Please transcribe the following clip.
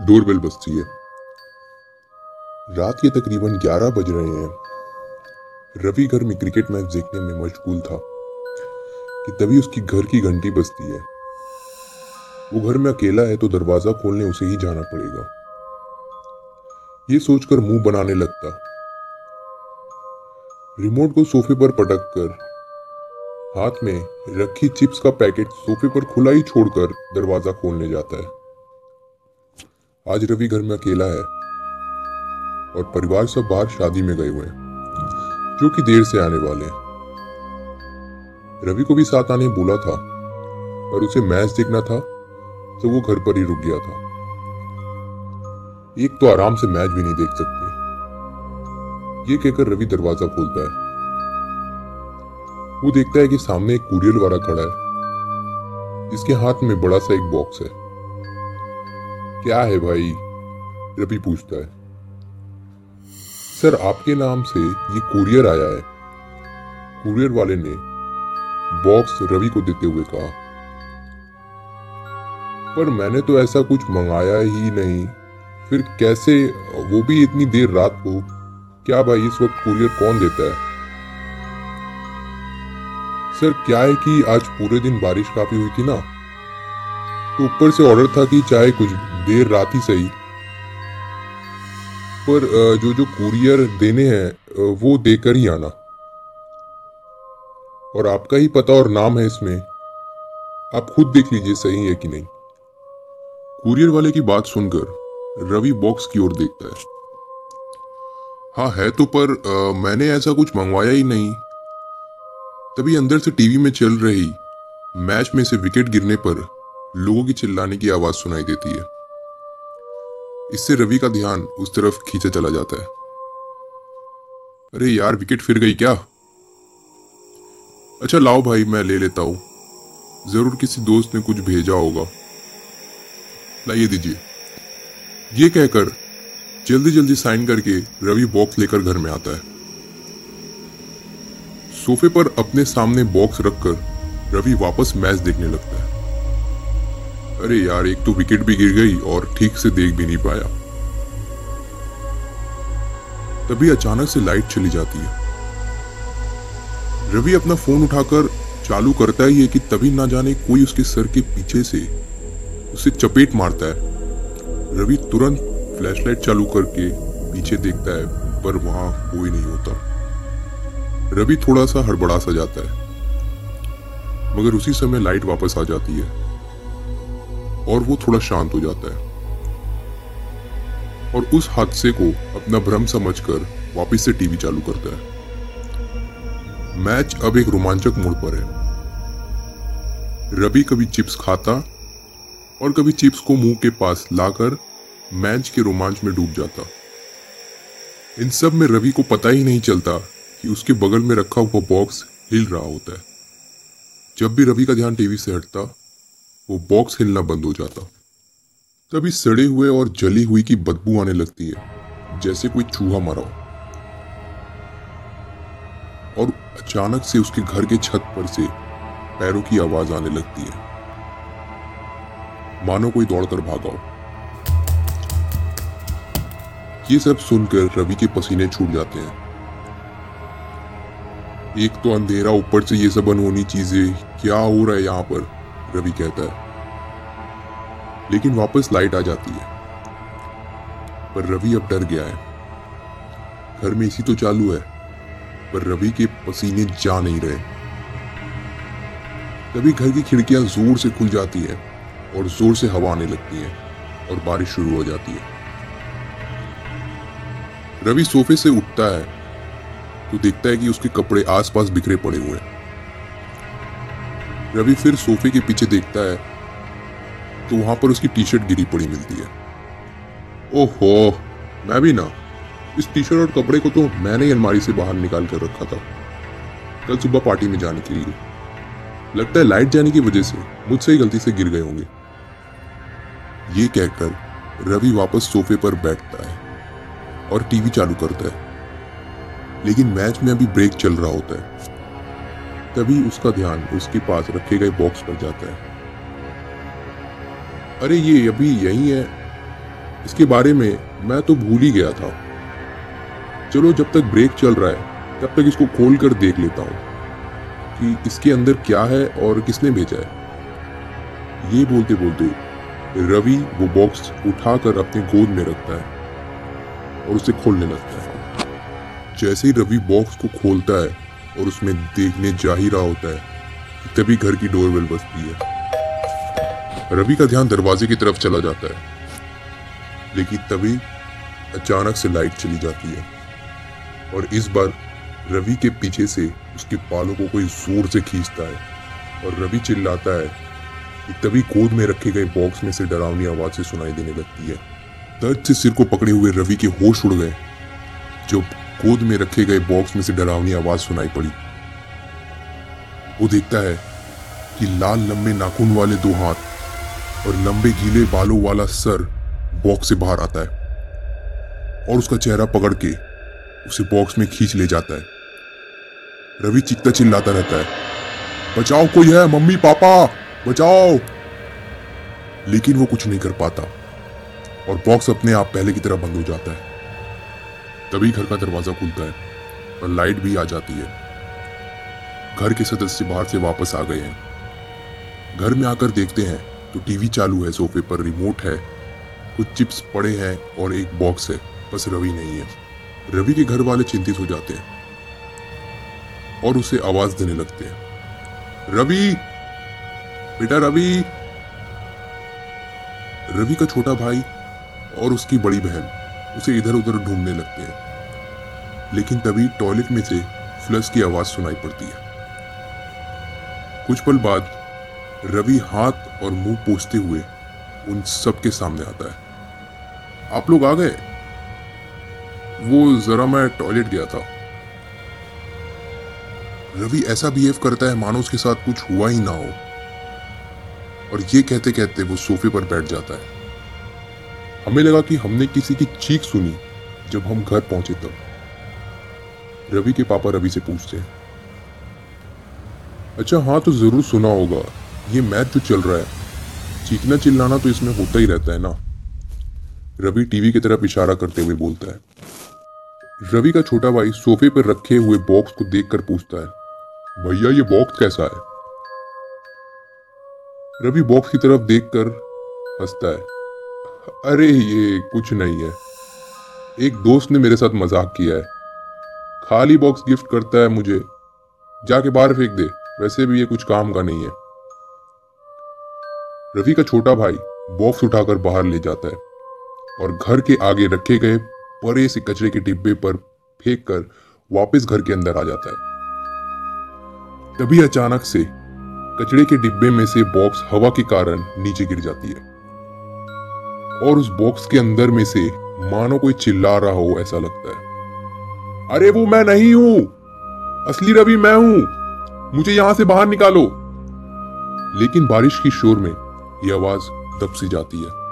Doorbell बजती है। रात के तकरीबन 11 बज रहे हैं। रवि घर में क्रिकेट मैच देखने में मशगूल था कि तभी उसकी घर की घंटी बजती है। वो घर में अकेला है तो दरवाज़ा खोलने उसे ही जाना पड़ेगा। ये सोचकर मुँह बनाने लगता। रिमोट को सोफे पर पटक कर हाथ में रखी चिप्स का पैकेट सोफे पर खुला ही छोड़कर दरवाज़ा खोलने जाता है। आज रवि घर में अकेला है और परिवार सब बाहर शादी में गए हुए हैं, जो कि देर से आने वाले हैं। रवि को भी साथ आने बोला था पर उसे मैच देखना था तो वो घर पर ही रुक गया था। एक तो आराम से मैच भी नहीं देख सकती। ये कहकर रवि दरवाज़ा खोलता है। वो देखता है कि सामने एक कुरियर वाला खड़ा है। जिसके हाथ में बड़ा सा एक बॉक्स है। क्या है भाई? रवि पूछता है। सर, आपके नाम से ये कुरियर आया है। कुरियर वाले ने बॉक्स रवि को देते हुए कहा, पर मैंने तो ऐसा कुछ मंगाया ही नहीं। फिर कैसे? वो भी इतनी देर रात को। क्या भाई इस वक्त कुरियर कौन देता है? सर, क्या है कि आज पूरे दिन बारिश काफ़ी हुई थी ना? तो ऊपर से ऑर्डर था कि चाहे कुछ देर रात ही सही। पर जो जो कुरियर देने हैं वो देकर ही आना। और आपका ही पता और नाम है इसमें। आप खुद देख लीजिए सही है कि नहीं। कुरियर वाले की बात सुनकर रवि बॉक्स की ओर देखता है। हाँ है तो पर आ, मैंने ऐसा कुछ मंगवाया ही नहीं। तभी अंदर से टीवी में चल रही मैच में से विकेट गिरने पर लोगों की चिल्लाने की आवाज़ सुनाई देती है। इससे रवि का ध्यान उस तरफ़ खींचा चला जाता है। अरे यार, विकेट फिर गई क्या? अच्छा लाओ भाई, मैं ले लेता हूँ। ज़रूर किसी दोस्त ने कुछ भेजा होगा। लाइए दीजिए। ये कहकर जल्दी जल्दी साइन करके रवि बॉक्स लेकर घर में आता है। सोफे पर अपने सामने बॉक्स रखकर रवि वापस मैच देखने लगता है। अरे यार, एक तो विकेट भी गिर गई और ठीक से देख भी नहीं पाया। तभी अचानक से लाइट चली जाती है। रवि अपना फ़ोन उठाकर चालू करता ही है कि तभी ना जाने कोई उसके सर के पीछे से उसे चपेट मारता है। रवि तुरंत फ्लैशलाइट चालू करके पीछे देखता है, पर वहाँ कोई नहीं होता। रवि थोड़ा सा हड़बड़ा सा जाता है, मगर उसी समय लाइट वापस आ जाती है। और वो थोड़ा शांत हो जाता है। और उस हादसे को अपना भ्रम समझकर वापस से टीवी चालू करता है। मैच अब एक रोमांचक मोड़ पर है। रवि कभी चिप्स खाता और कभी चिप्स को मुँह के पास लाकर मैच के रोमांच में डूब जाता। इन सब में रवि को पता ही नहीं चलता कि उसके बगल में रखा हुआ बॉक्स हिल रहा होता है। जब भी रवि का ध्यान टीवी से हटता वो बॉक्स हिलना बंद हो जाता। तभी सड़े हुए और जली हुई की बदबू आने लगती है, जैसे कोई चूहा मरा हो। और अचानक से उसके घर के छत पर से पैरों की आवाज़ आने लगती है। मानो कोई दौड़कर भागा हो। ये सब सुनकर रवि के पसीने छूट जाते हैं। एक तो अंधेरा ऊपर से ये सब अनहोनी चीज़ें, क्या हो रहा है यहाँ पर? रवि कहता है। लेकिन वापस लाइट आ जाती है। पर रवि अब डर गया है। घर में इसी तो चालू है। पर रवि के पसीने जा नहीं रहे। तभी घर की खिड़कियाँ ज़ोर से खुल जाती है और ज़ोर से हवा आने लगती है और बारिश शुरू हो जाती है। रवि सोफे से उठता है। तो देखता है कि उसके कपड़े आसपास बिखरे पड़े हुए हैं। रवि फिर सोफे के पीछे देखता है तो वहाँ पर उसकी टी शर्ट गिरी पड़ी मिलती है। ओहो, मैं भी ना। इस टी शर्ट और कपड़े को तो मैंने ही अलमारी से बाहर निकाल कर रखा था। कल सुबह पार्टी में जाने के लिए। लगता है लाइट जाने की वजह से मुझसे ही गलती से गिर गए होंगे। ये कहकर रवि वापस सोफे पर बैठता है और टीवी चालू करता है। लेकिन मैच में अभी ब्रेक चल रहा होता है। तभी उसका ध्यान उसके पास रखे गए बॉक्स पर जाता है। अरे, ये अभी यही है। इसके बारे में मैं तो भूल ही गया था। चलो, जब तक ब्रेक चल रहा है, तब तक इसको खोल कर देख लेता हूँ कि इसके अंदर क्या है और किसने भेजा है। ये बोलते बोलते रवि वो बॉक्स उठाकर अपने गोद में रखता है और उसे खोलने लगता है। जैसे ही रवि बॉक्स को खोलता है और उसमें देखने जा ही रहा होता है तभी घर की डोरबेल बजती है। रवि का ध्यान दरवाजे की तरफ़ चला जाता है। लेकिन तभी अचानक से लाइट चली जाती है। और इस बार रवि के पीछे से उसके बालों को कोई ज़ोर से खींचता है। और रवि चिल्लाता है कि तभी गोद में रखे गए बॉक्स में से डरावनी आवाज़ें सुनाई देने लगती है। दर्द से सिर को पकड़े हुए रवि के होश उड़ गए। जब गोद में रखे गए बॉक्स में से डरावनी आवाज़ सुनाई पड़ी। वो देखता है कि लाल लंबे नाखून वाले दो हाथ और लंबे गीले बालों वाला सर बॉक्स से बाहर आता है और उसका चेहरा पकड़ के उसे बॉक्स में खींच ले जाता है। रवि चिकता चिल्लाता रहता है, बचाओ, कोई है? मम्मी, पापा, बचाओ! लेकिन वो कुछ नहीं कर पाता और बॉक्स अपने आप पहले की तरह बंद हो जाता है। तभी घर का दरवाज़ा खुलता है और लाइट भी आ जाती है। घर के सदस्य बाहर से वापस आ गए हैं। घर में आकर देखते हैं तो टीवी चालू है, सोफे पर रिमोट है, कुछ चिप्स पड़े हैं और एक बॉक्स है, बस रवि नहीं है। रवि के घर वाले चिंतित हो जाते हैं और उसे आवाज़ देने लगते हैं। रवि! बेटा रवि! रवि का छोटा भाई और उसकी बड़ी बहन। उसे इधर उधर ढूँढने लगते हैं। लेकिन तभी टॉयलेट में से फ्लश की आवाज़ सुनाई पड़ती है। कुछ पल बाद रवि हाथ और मुँह पोछते हुए उन सबके सामने आता है। आप लोग आ गए? वो जरा मैं टॉयलेट गया था। रवि ऐसा बिहेव करता है मानो उसके साथ कुछ हुआ ही ना हो। और ये कहते कहते वो सोफे पर बैठ जाता है। हमें लगा कि हमने किसी की चीख सुनी जब हम घर पहुँचे तब। रवि के पापा रवि से पूछते हैं। अच्छा हाँ तो ज़रूर सुना होगा। ये मैच जो चल रहा है। चीखना चिल्लाना तो इसमें होता ही रहता है ना। रवि टीवी की तरफ़ इशारा करते हुए बोलता है। रवि का छोटा भाई सोफे पर रखे हुए बॉक्स को देखकर पूछता है, भैया, ये बॉक्स कैसा है? रवि बॉक्स की तरफ़ देखकर हंसता है। अरे ये कुछ नहीं है। एक दोस्त ने मेरे साथ मज़ाक किया है। खाली बॉक्स गिफ्ट करता है मुझे। जाके बाहर फेंक दे। वैसे भी ये कुछ काम का नहीं है। रवि का छोटा भाई बॉक्स उठाकर बाहर ले जाता है और घर के आगे रखे गए बड़े से कचरे के डिब्बे पर फेंक कर वापस घर के अंदर आ जाता है। तभी अचानक से कचरे के डिब्बे में से बॉक्स हवा के कारण नीचे गिर जाती है। और उस बॉक्स के अंदर में से मानो कोई चिल्ला रहा हो, ऐसा लगता है। अरे वो मैं नहीं हूँ। असली रवि मैं हूँ। मुझे यहाँ से बाहर निकालो। लेकिन बारिश की शोर में यह आवाज़ दब सी जाती है।